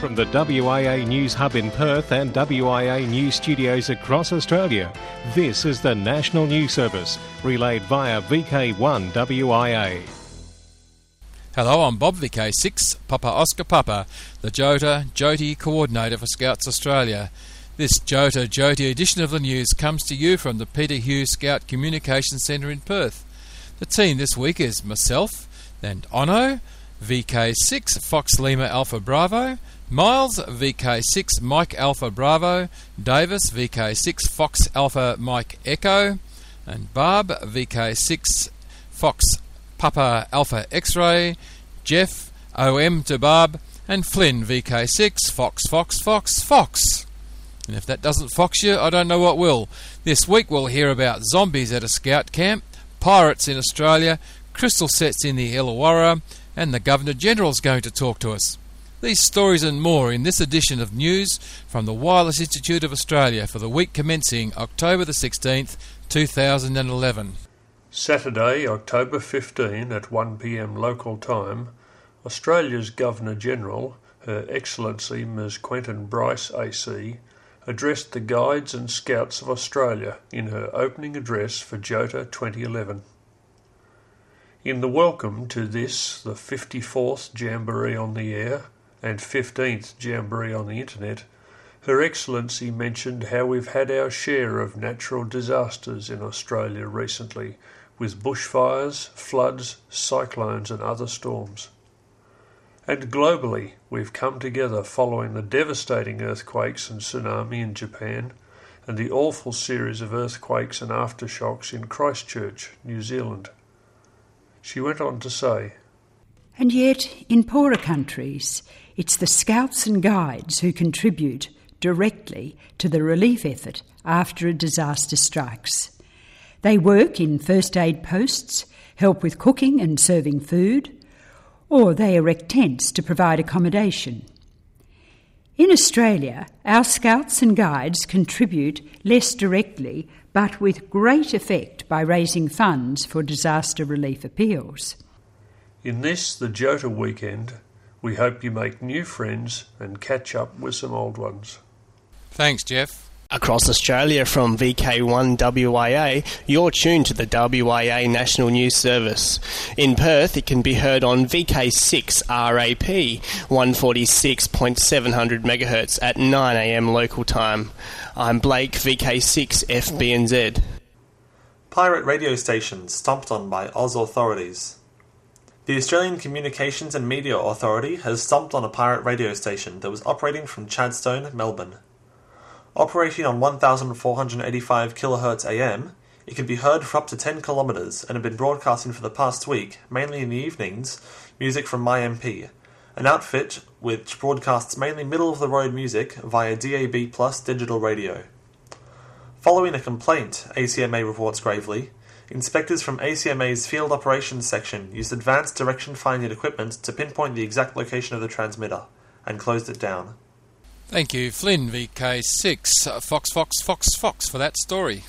From the WIA News Hub in Perth and WIA News studios across Australia, this is the National News Service, relayed via VK1 WIA. Hello, I'm Bob VK6, Papa Oscar Papa, the Jota Joti Coordinator for Scouts Australia. This Jota Joti edition of the news comes to you from the Peter Hughes Scout Communication Centre in Perth. The team this week is myself and Ono, VK6 Fox Lima Alpha Bravo, Miles VK6 Mike Alpha Bravo, Davis VK6 Fox Alpha Mike Echo, and Barb VK6 Fox Papa Alpha X Ray, Jeff OM to Barb, and Flynn VK6 Fox Fox Fox Fox. And if that doesn't fox you, I don't know what will. This week we'll hear about zombies at a scout camp, pirates in Australia, crystal sets in the Illawarra, and the Governor General's going to talk to us. These stories and more in this edition of News from the Wireless Institute of Australia for the week commencing October the 16th, 2011. Saturday, October 15 at 1pm local time, Australia's Governor General, Her Excellency Ms Quentin Bryce AC, addressed the Guides and Scouts of Australia in her opening address for JOTA 2011. In the welcome to this, the 54th Jamboree on the Air and 15th Jamboree on the Internet, Her Excellency mentioned how we've had our share of natural disasters in Australia recently, with bushfires, floods, cyclones, and other storms. And globally, we've come together following the devastating earthquakes and tsunami in Japan and the awful series of earthquakes and aftershocks in Christchurch, New Zealand. She went on to say, And yet, in poorer countries, it's the scouts and guides who contribute directly to the relief effort after a disaster strikes. They work in first aid posts, help with cooking and serving food, or they erect tents to provide accommodation. In Australia, our scouts and guides contribute less directly but with great effect by raising funds for disaster relief appeals. In this, the Jota weekend, we hope you make new friends and catch up with some old ones. Thanks, Jeff. Across Australia from VK1 WIA, you're tuned to the WIA National News Service. In Perth, it can be heard on VK6 RAP, 146.700 MHz at 9am local time. I'm Blake, VK6 FBNZ. Pirate radio stations stomped on by Oz authorities. The Australian Communications and Media Authority has stomped on a pirate radio station that was operating from Chadstone, Melbourne. Operating on 1485 kHz AM, it can be heard for up to 10 kilometres and have been broadcasting for the past week, mainly in the evenings, music from MyMP, an outfit which broadcasts mainly middle of the road music via DAB Plus digital radio. Following a complaint, ACMA reports gravely, inspectors from ACMA's Field Operations Section used advanced direction finding equipment to pinpoint the exact location of the transmitter and closed it down. Thank you, Flynn VK6, uh, Fox Fox Fox Fox, for that story.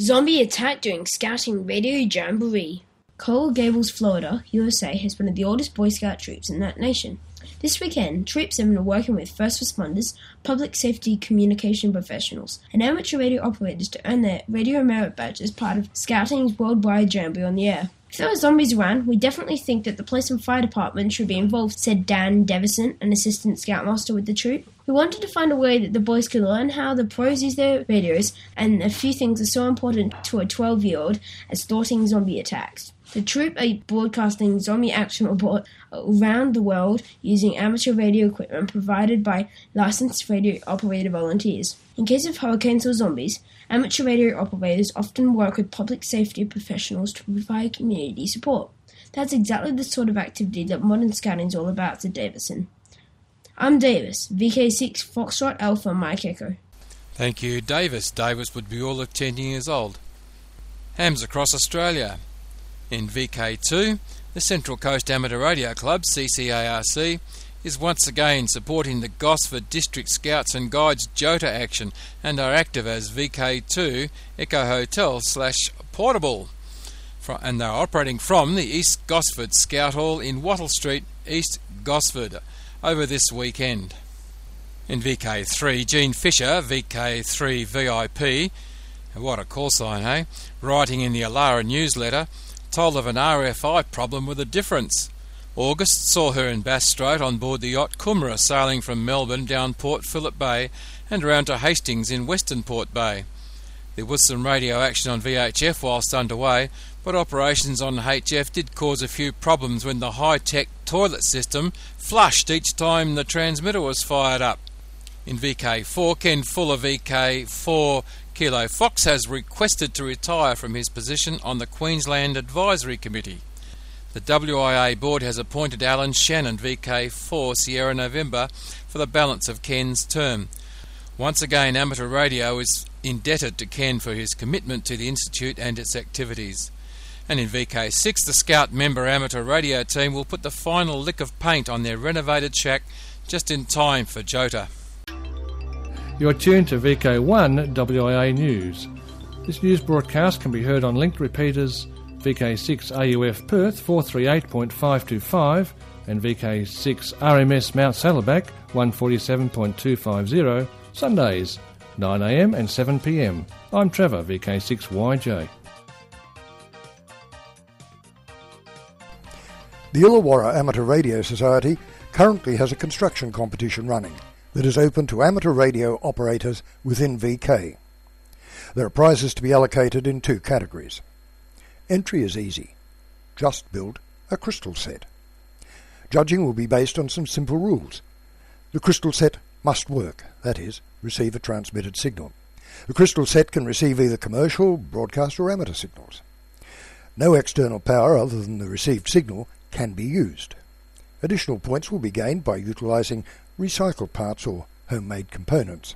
Zombie attack during scouting radio jamboree. Coral Gables, Florida, USA has one of the oldest Boy Scout troops in that nation. This weekend, Troop 7 are working with first responders, public safety communication professionals, and amateur radio operators to earn their radio merit badge as part of Scouting's worldwide jamboree on the air. If there are zombies around, we definitely think that the police and fire department should be involved, said Dan Davison, an assistant scoutmaster with the troop. We wanted to find a way that the boys could learn how the pros use their radios, and a few things are so important to a 12 year old as thwarting zombie attacks. The troop are broadcasting zombie action report around the world using amateur radio equipment provided by licensed radio operator volunteers. In case of hurricanes or zombies, amateur radio operators often work with public safety professionals to provide community support. That's exactly the sort of activity that modern scouting is all about, said Davison. I'm Davis, VK6 Foxtrot Alpha Mike Echo. Thank you, Davis. Davis would be all of 10 years old. Hams across Australia. In VK2, the Central Coast Amateur Radio Club, CCARC, is once again supporting the Gosford District Scouts and Guides Jota action and are active as VK2 Echo Hotel slash Portable. And they're operating from the East Gosford Scout Hall in Wattle Street, East Gosford. over this weekend. In VK3, Gene Fisher, VK3 VIP, what a call sign, eh? Writing in the Alara newsletter, told of an RFI problem with a difference. August saw her in Bass Strait on board the yacht Coomera sailing from Melbourne down Port Phillip Bay and round to Hastings in Western Port Bay. There was some radio action on VHF whilst underway, but operations on HF did cause a few problems when the high tech toilet system flushed each time the transmitter was fired up. In VK4, Ken Fuller VK4 Kilo Fox has requested to retire from his position on the Queensland Advisory Committee. The WIA board has appointed Alan Shannon VK4 Sierra November for the balance of Ken's term. Once again, amateur radio is indebted to Ken for his commitment to the Institute and its activities. And in VK6, the Scout member amateur radio team will put the final lick of paint on their renovated shack just in time for Jota. You're tuned to VK1 WIA News. This news broadcast can be heard on linked repeaters VK6 AUF Perth 438.525 and VK6 RMS Mount Saddleback 147.250 Sundays 9am and 7pm. I'm Trevor, VK6YJ. The Illawarra Amateur Radio Society currently has a construction competition running that is open to amateur radio operators within VK. There are prizes to be allocated in two categories. Entry is easy. Just build a crystal set. Judging will be based on some simple rules. The crystal set must work, that is, receive a transmitted signal. The crystal set can receive either commercial, broadcast or amateur signals. No external power other than the received signal can be used. Additional points will be gained by utilising recycled parts or homemade components.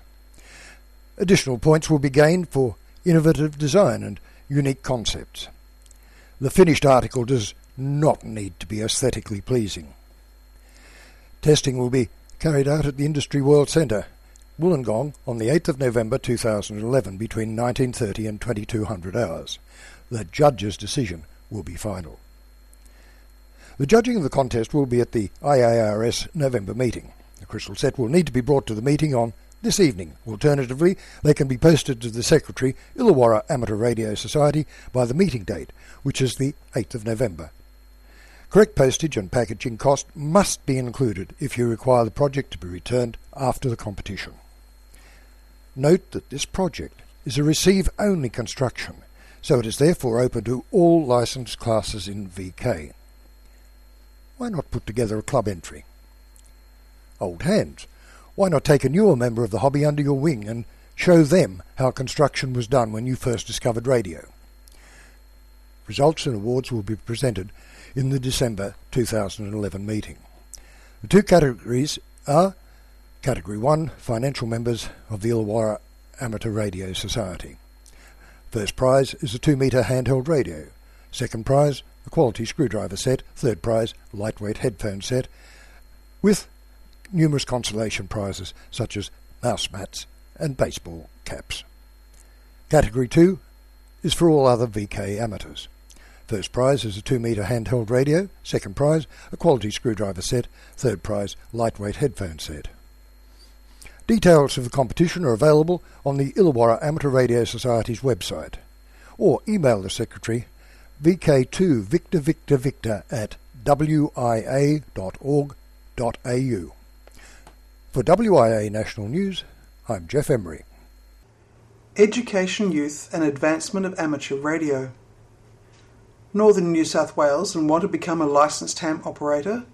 Additional points will be gained for innovative design and unique concepts. The finished article does not need to be aesthetically pleasing. Testing will be carried out at the Industry World Centre, Wollongong, on the 8th of November 2011 between 1930 and 2200 hours. The judge's decision will be final. The judging of the contest will be at the IARS November meeting. The crystal set will need to be brought to the meeting on this evening. Alternatively, they can be posted to the Secretary, Illawarra Amateur Radio Society, by the meeting date, which is the 8th of November. Correct postage and packaging cost must be included if you require the project to be returned after the competition. Note that this project is a receive-only construction, so it is therefore open to all licensed classes in VK. Why not put together a club entry? Old hands. Why not take a newer member of the hobby under your wing and show them how construction was done when you first discovered radio? Results and awards will be presented in the December 2011 meeting. The two categories are Category 1 Financial Members of the Illawarra Amateur Radio Society. First prize is a 2 metre handheld radio. Second prize, a quality screwdriver set. Third prize, lightweight headphone set with numerous consolation prizes such as mouse mats and baseball caps. Category 2 is for all other VK amateurs. First prize is a 2 metre handheld radio, second prize a quality screwdriver set, third prize lightweight headphone set. Details of the competition are available on the Illawarra Amateur Radio Society's website or email the secretary vk2 victor victor victor at wia.org.au. For WIA National News, I'm Jeff Emery. Education, Youth and Advancement of Amateur Radio. Northern New South Wales and want to become a licensed ham operator?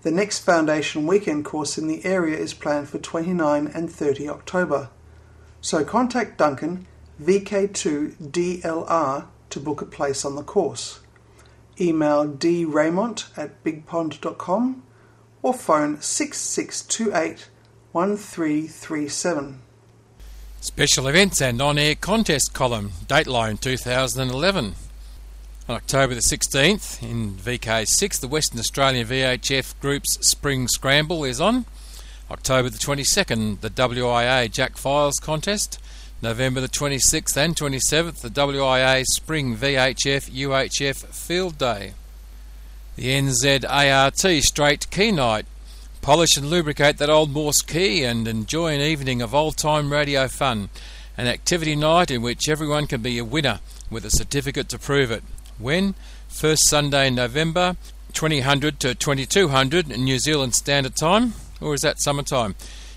The next Foundation Weekend course in the area is planned for 29 and 30 October. So contact Duncan, VK2DLR, to book a place on the course. Email draymont at bigpond.com or phone 6628 1337. Special events and on air contest column, Dateline 2011. On October the 16th, in VK6, the Western Australian VHF Group's Spring Scramble is on. October the 22nd, the WIA Jack Files contest. November the 26th and 27th, the WIA Spring VHF UHF Field Day. The NZART Straight Key Night Polish and lubricate that old Morse key and enjoy an evening of old time radio fun. An activity night in which everyone can be a winner with a certificate to prove it. When? First Sunday in November, 2000 to 2200 New Zealand Standard Time, or is that summertime?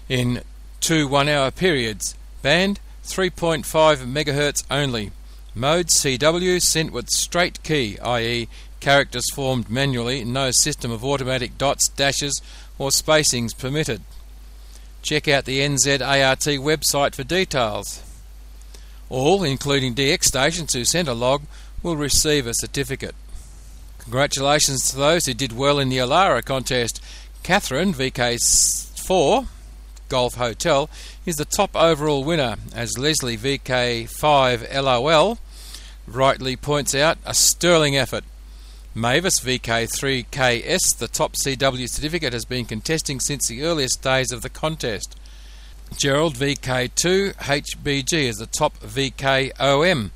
In two one hour periods. Band 3.5 MHz only. Mode CW sent with straight key, i.e., characters formed manually, no system of automatic dots, dashes, or spacings permitted. Check out the NZART website for details. All, including DX stations who sent a log, will receive a certificate. Congratulations to those who did well in the Alara contest. Catherine, VK4, Golf Hotel, is the top overall winner, as Leslie, VK5 LOL, rightly points out, a sterling effort. Mavis VK3KS, the top CW certificate, has been contesting since the earliest days of the contest. Gerald VK2 HBG is the top VKOM.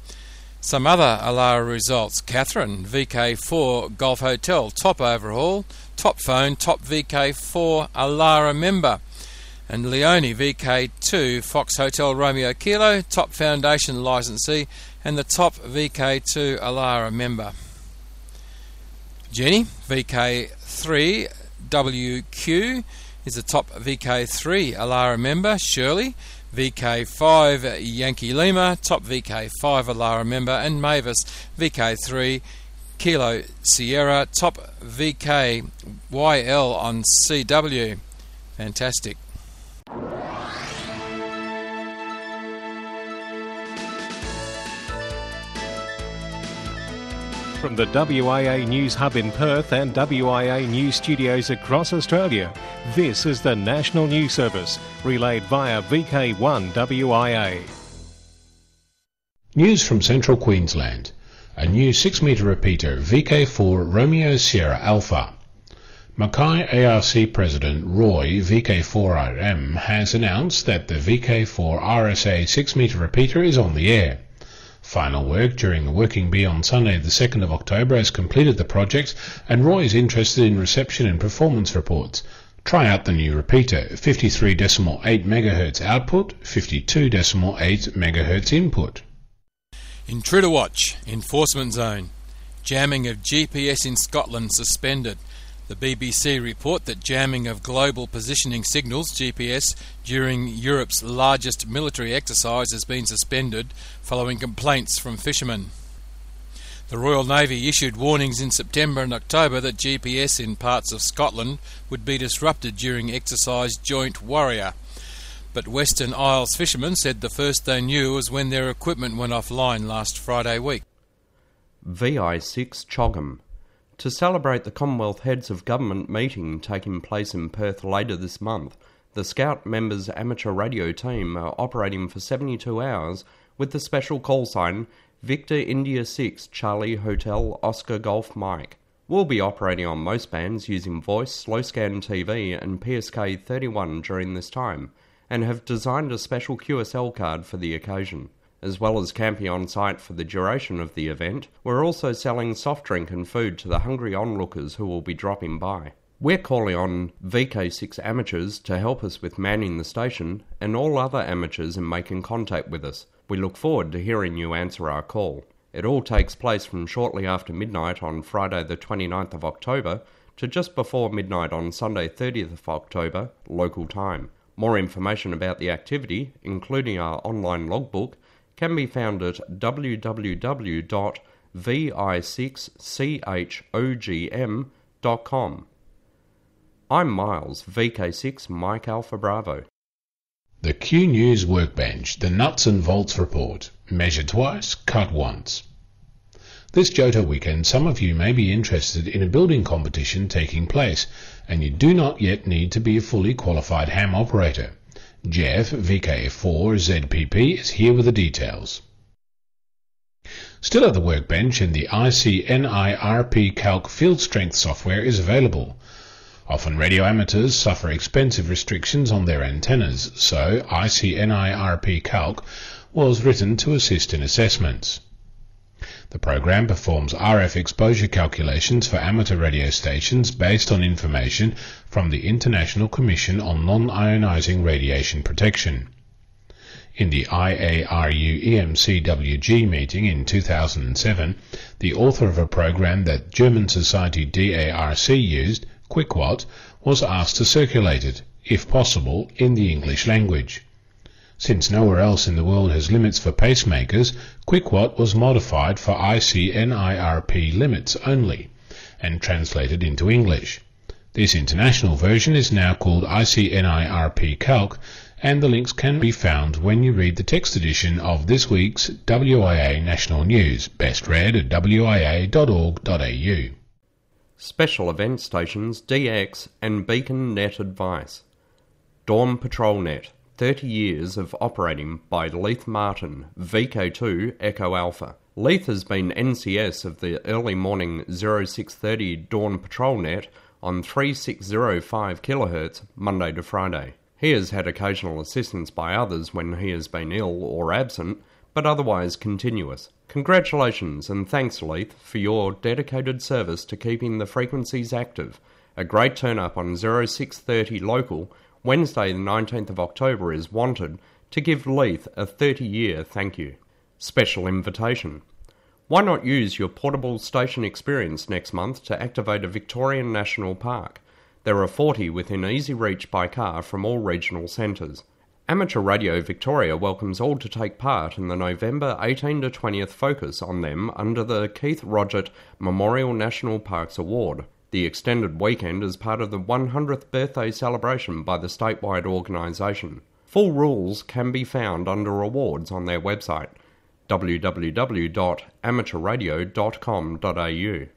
Some other Alara results Catherine VK4 Golf Hotel, top overhaul, top phone, top VK4 Alara member. And Leone VK2 Fox Hotel Romeo Kilo, top foundation licensee, and the top VK2 Alara member. Jenny, VK3WQ, is the top VK3 Alara member. Shirley, VK5 Yankee Lima, top VK5 Alara member. And Mavis, VK3 Kilo Sierra, top VKYL on CW. Fantastic. From the WIA News Hub in Perth and WIA News studios across Australia, this is the National News Service, relayed via VK1 WIA. News from Central Queensland. A new 6 metre repeater VK4 Romeo Sierra Alpha. Mackay ARC President Roy VK4RM has announced that the VK4 RSA 6 metre repeater is on the air. Final work during the working bee on Sunday the 2nd of October has completed the project and Roy is interested in reception and performance reports. Try out the new repeater, 53.8 MHz output, 52.8 MHz input. Intruder Watch, Enforcement Zone. Jamming of GPS in Scotland suspended. The BBC report that jamming of global positioning signals GPS during Europe's largest military exercise has been suspended following complaints from fishermen. The Royal Navy issued warnings in September and October that GPS in parts of Scotland would be disrupted during exercise Joint Warrior. But Western Isles fishermen said the first they knew was when their equipment went offline last Friday week. VI6 CHOGM to celebrate the Commonwealth Heads of Government meeting taking place in Perth later this month, the Scout members' amateur radio team are operating for 72 hours with the special call sign Victor India 6 Charlie Hotel Oscar Golf Mike. We'll be operating on most bands using voice, slow scan TV, and PSK 31 during this time, and have designed a special QSL card for the occasion. As well as camping on site for the duration of the event, we're also selling soft drink and food to the hungry onlookers who will be dropping by. We're calling on VK6 amateurs to help us with manning the station and all other amateurs in making contact with us. We look forward to hearing you answer our call. It all takes place from shortly after midnight on Friday the 29th of October to just before midnight on Sunday 30th of October, local time. More information about the activity, including our online logbook, can be found at www.vi6chogm.com. I'm Miles, VK6 Mike Alpha Bravo. The Q News Workbench, the Nuts and Bolts Report. Measure twice, cut once. This Jota weekend, some of you may be interested in a building competition taking place, and you do not yet need to be a fully qualified ham operator. Jeff, VK4ZPP, is here with the details. Still at the workbench and the ICNIRP Calc field strength software is available. Often radio amateurs suffer expensive restrictions on their antennas, so ICNIRP Calc was written to assist in assessments. The program performs RF exposure calculations for amateur radio stations based on information from the International Commission on Non-Ionizing Radiation Protection. In the IARU EMCWG meeting in 2007, the author of a program that German Society DARC used, QuickWatt, was asked to circulate it, if possible, in the English language. Since nowhere else in the world has limits for pacemakers, QuickWatt was modified for ICNIRP limits only, and translated into English. This international version is now called ICNIRP Calc, and the links can be found when you read the text edition of this week's WIA National News, best read at wia.org.au. Special event stations DX and Beacon Net Advice. Dawn Patrol Net, 30 years of operating by Leith Martin, VK2 Echo Alpha. Leith has been NCS of the early morning 0630 Dawn Patrol Net on 3605 kHz Monday to Friday. He has had occasional assistance by others when he has been ill or absent, but otherwise continuous. Congratulations and thanks, Leith, for your dedicated service to keeping the frequencies active. A great turn up on 0630 local, Wednesday the 19th of October, is wanted to give Leith a 30 year thank you. Special invitation. Why not use your portable station experience next month to activate a Victorian National Park? There are 40 within easy reach by car from all regional centres. Amateur Radio Victoria welcomes all to take part in the November 18 to 20th focus on them under the Keith Roget Memorial National Parks Award. The extended weekend is part of the 100th birthday celebration by the statewide organisation. Full rules can be found under awards on their website www.amateurradio.com.au.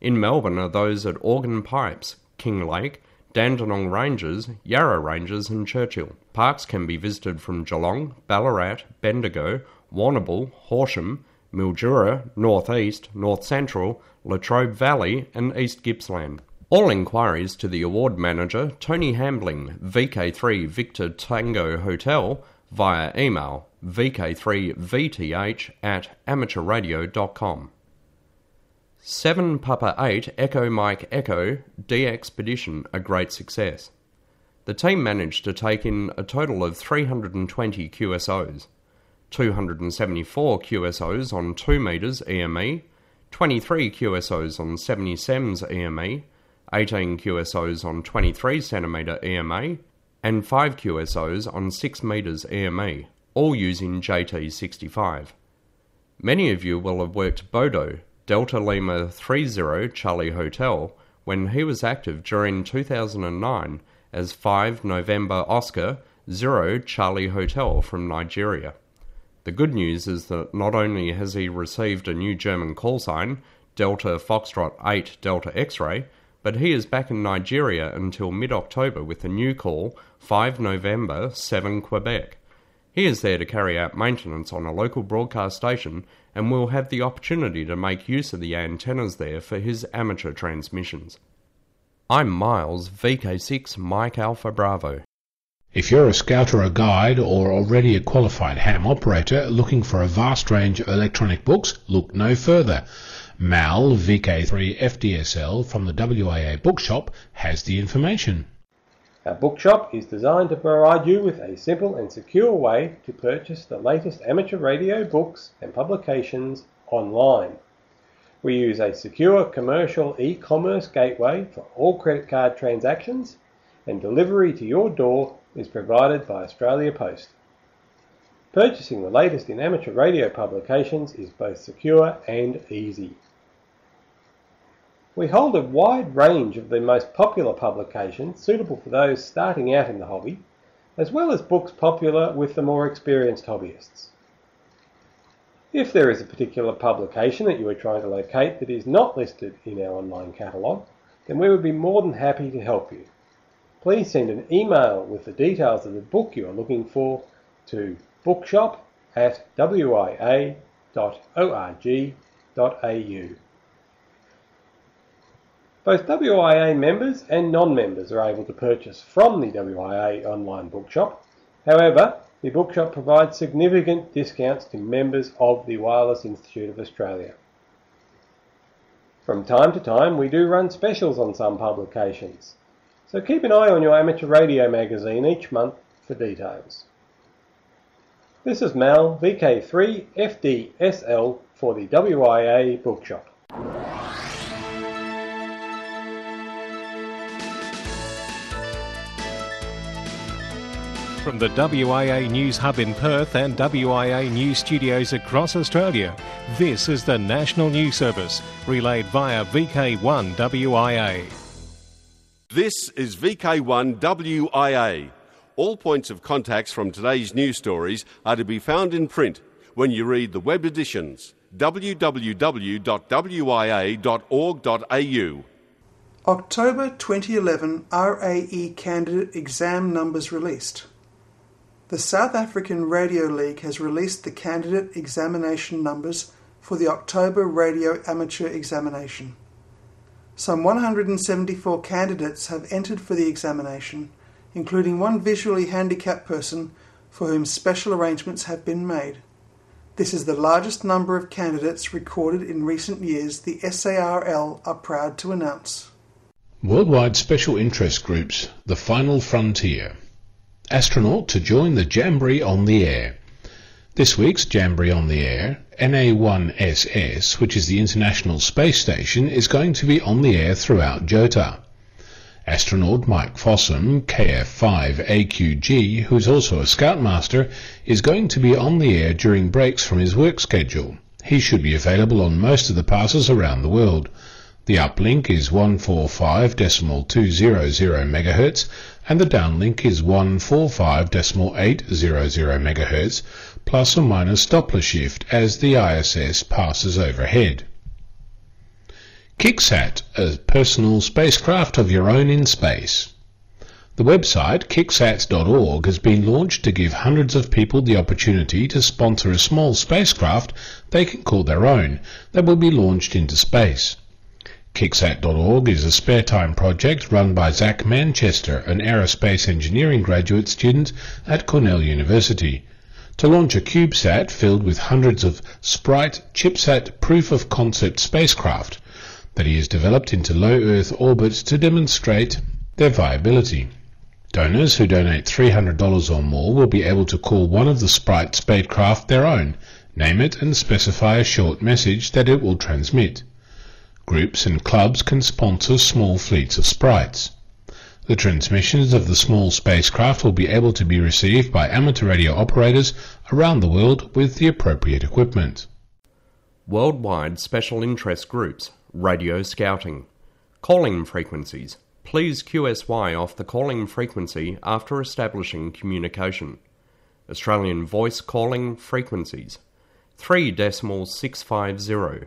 In Melbourne are those at Organ Pipes, Kinglake, Dandenong Ranges, Yarra Ranges, and Churchill. Parks can be visited from Geelong, Ballarat, Bendigo, Warrnambool, Horsham, Mildura, North East, North Central, Latrobe Valley, and East Gippsland. All inquiries to the award manager, Tony Hambling, VK3 Victor Tango Hotel, via email vk3vth at amateurradio.com. 7 Papa 8 Echo Mike Echo DXpedition a great success. The team managed to take in a total of 320 QSOs, 274 QSOs on 2 metres EME, 23 QSOs on 70 SEMS EME, 18 QSOs on 23 centimetre EME, and 5 QSOs on 6 metres EME, all using JT65. Many of you will have worked Bodo, Delta Lima 30 Charlie Hotel, when he was active during 2009 as 5 November Oscar 0 Charlie Hotel from Nigeria. The good news is that not only has he received a new German call sign, Delta Foxtrot 8 Delta X ray, but he is back in Nigeria until mid October with a new call 5 November 7 Quebec. He is there to carry out maintenance on a local broadcast station and will have the opportunity to make use of the antennas there for his amateur transmissions. I'm Miles, VK6 Mike Alpha Bravo. If you're a scout or a guide or already a qualified ham operator looking for a vast range of electronic books, look no further. Mal VK3 FDSL from the WIA bookshop has the information. Our bookshop is designed to provide you with a simple and secure way to purchase the latest amateur radio books and publications online. We use a secure commercial e-commerce gateway for all credit card transactions and delivery to your door is provided by Australia Post. Purchasing the latest in amateur radio publications is both secure and easy. We hold a wide range of the most popular publications suitable for those starting out in the hobby, as well as books popular with the more experienced hobbyists. If there is a particular publication that you are trying to locate that is not listed in our online catalogue, then we would be more than happy to help you. Please send an email with the details of the book you are looking for to bookshop at wia.org.au. Both WIA members and non-members are able to purchase from the WIA online bookshop. However, the bookshop provides significant discounts to members of the Wireless Institute of Australia. From time to time, we do run specials on some publications, so keep an eye on your amateur radio magazine each month for details. This is Mal VK3FDSL for the WIA Bookshop. From the WIA News Hub in Perth and WIA News studios across Australia, this is the National News Service, relayed via VK1 WIA. This is VK1 WIA. All points of contacts from today's news stories are to be found in print when you read the web editions www.wia.org.au. October 2011 RAE candidate exam numbers released. The South African Radio League has released the candidate examination numbers for the October Radio Amateur Examination. Some 174 candidates have entered for the examination, including one visually handicapped person for whom special arrangements have been made. This is the largest number of candidates recorded in recent years, the SARL are proud to announce. Worldwide Special Interest Groups, The Final Frontier. Astronaut to join the Jamboree on the Air. This week's Jamboree on the Air, NA1SS, which is the International Space Station, is going to be on the air throughout JOTA. Astronaut Mike Fossum, KF5AQG, who is also a Scoutmaster, is going to be on the air during breaks from his work schedule. He should be available on most of the passes around the world. The uplink is 145.200 MHz and the downlink is 145.800 MHz plus or minus Doppler shift as the ISS passes overhead. Kicksat, a personal spacecraft of your own in space. The website kicksat.org has been launched to give hundreds of people the opportunity to sponsor a small spacecraft they can call their own that will be launched into space. Kicksat.org is a spare time project run by Zach Manchester, an aerospace engineering graduate student at Cornell University, to launch a CubeSat filled with hundreds of Sprite ChipSat proof of concept spacecraft that he has developed into low Earth orbits to demonstrate their viability. Donors who donate $300 or more will be able to call one of the Sprite spacecraft their own, name it, and specify a short message that it will transmit. Groups and clubs can sponsor small fleets of sprites. The transmissions of the small spacecraft will be able to be received by amateur radio operators around the world with the appropriate equipment. Worldwide Special Interest Groups Radio Scouting Calling Frequencies Please QSY off the calling frequency after establishing communication. Australian Voice Calling Frequencies 3.650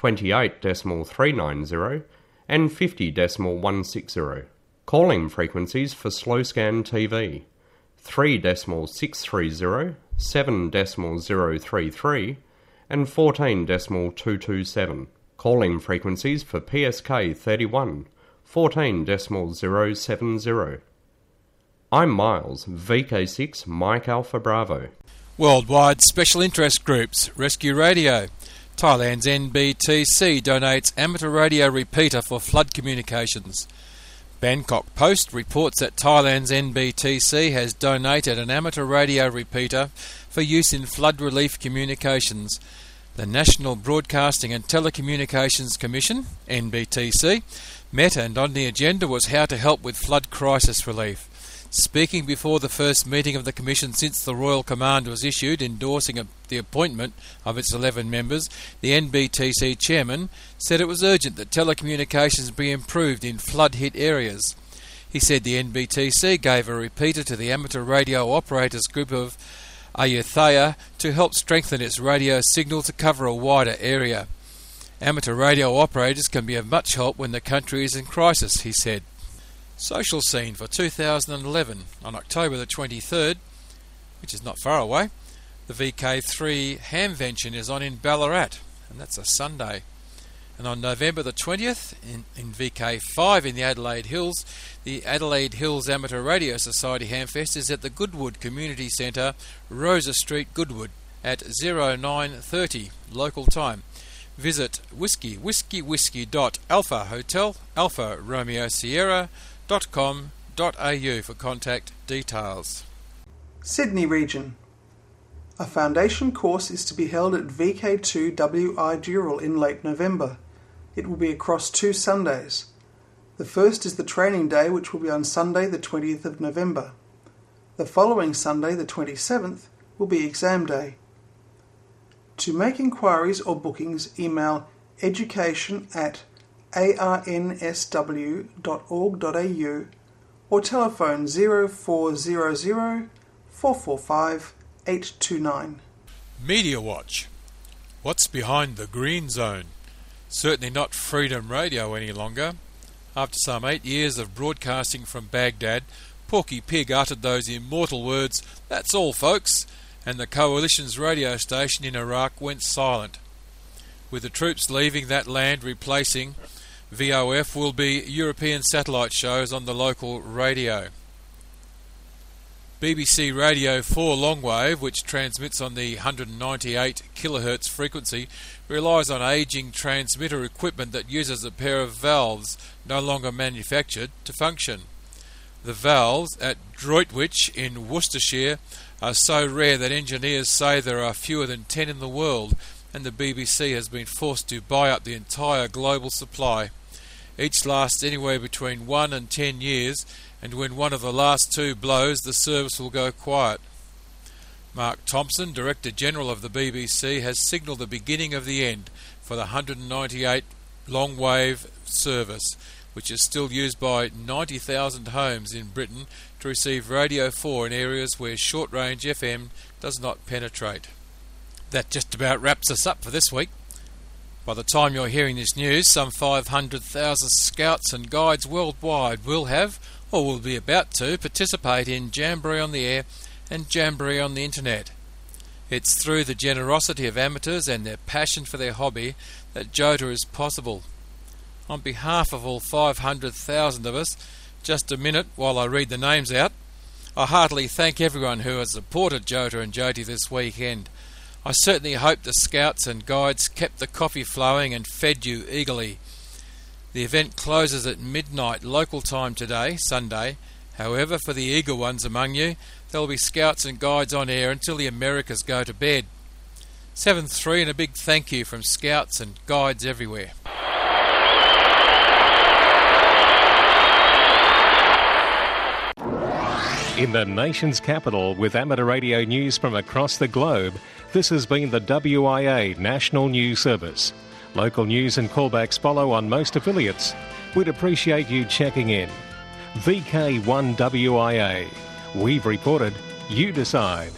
28.390 and 50.160. Calling frequencies for slow scan TV 3.630, 7.033, and 14.227. Calling frequencies for PSK 31 14.070. I'm Miles, VK6 Mike Alpha Bravo. Worldwide Special Interest Groups, Rescue Radio. Thailand's NBTC donates amateur radio repeater for flood communications. Bangkok Post reports that Thailand's NBTC has donated an amateur radio repeater for use in flood relief communications. The National Broadcasting and Telecommunications Commission, NBTC, met, and on the agenda was how to help with flood crisis relief. Speaking before the first meeting of the Commission since the Royal Command was issued endorsing a, the appointment of its 11 members, the NBTC chairman said it was urgent that telecommunications be improved in flood hit areas. He said the NBTC gave a repeater to the amateur radio operators group of Ayutthaya to help strengthen its radio signal to cover a wider area. Amateur radio operators can be of much help when the country is in crisis, he said. Social Scene for 2011 on October the 23rd, which is not far away. The VK3 Hamvention is on in Ballarat, and that's a Sunday. And on November the 20th, in, in VK5 in the Adelaide Hills, the Adelaide Hills Amateur Radio Society Hamfest is at the Goodwood Community Centre, Rosa Street, Goodwood, at 0930 local time. Visit whiskey whiskey whiskey dot alpha hotel alpha Romeo Sierra sydney.com.au for contact details. Sydney region. A foundation course is to be held at VK2WI Dural in late November. It will be across two Sundays. The first is the training day, which will be on Sunday, the 20th of November. The following Sunday, the 27th, will be exam day. To make inquiries or bookings, email education at arnsw.org.au or telephone 0400 445 829. Media Watch. What's behind the green zone? Certainly not Freedom Radio any longer. After some eight years of broadcasting from Baghdad, Porky Pig uttered those immortal words, That's all, folks, and the coalition's radio station in Iraq went silent. With the troops leaving that land replacing VOF will be European satellite shows on the local radio. BBC Radio 4 Longwave, which transmits on the 198 kHz frequency, relies on aging transmitter equipment that uses a pair of valves no longer manufactured to function. The valves at Droitwich in Worcestershire are so rare that engineers say there are fewer than 10 in the world, and the BBC has been forced to buy up the entire global supply. Each lasts anywhere between one and ten years, and when one of the last two blows, the service will go quiet. Mark Thompson, Director General of the BBC, has signalled the beginning of the end for the 198 long wave service, which is still used by 90,000 homes in Britain to receive Radio 4 in areas where short range FM does not penetrate. That just about wraps us up for this week. By the time you're hearing this news, some 500,000 scouts and guides worldwide will have, or will be about to, participate in Jamboree on the Air and Jamboree on the Internet. It's through the generosity of amateurs and their passion for their hobby that JOTA is possible. On behalf of all 500,000 of us, just a minute while I read the names out. I heartily thank everyone who has supported JOTA and JOTI this weekend. I certainly hope the scouts and guides kept the coffee flowing and fed you eagerly. The event closes at midnight local time today, Sunday. However, for the eager ones among you, there will be scouts and guides on air until the Americas go to bed. 7 3 and a big thank you from scouts and guides everywhere. In the nation's capital, with amateur radio news from across the globe, this has been the WIA National News Service. Local news and callbacks follow on most affiliates. We'd appreciate you checking in. VK1WIA. We've reported, you decide.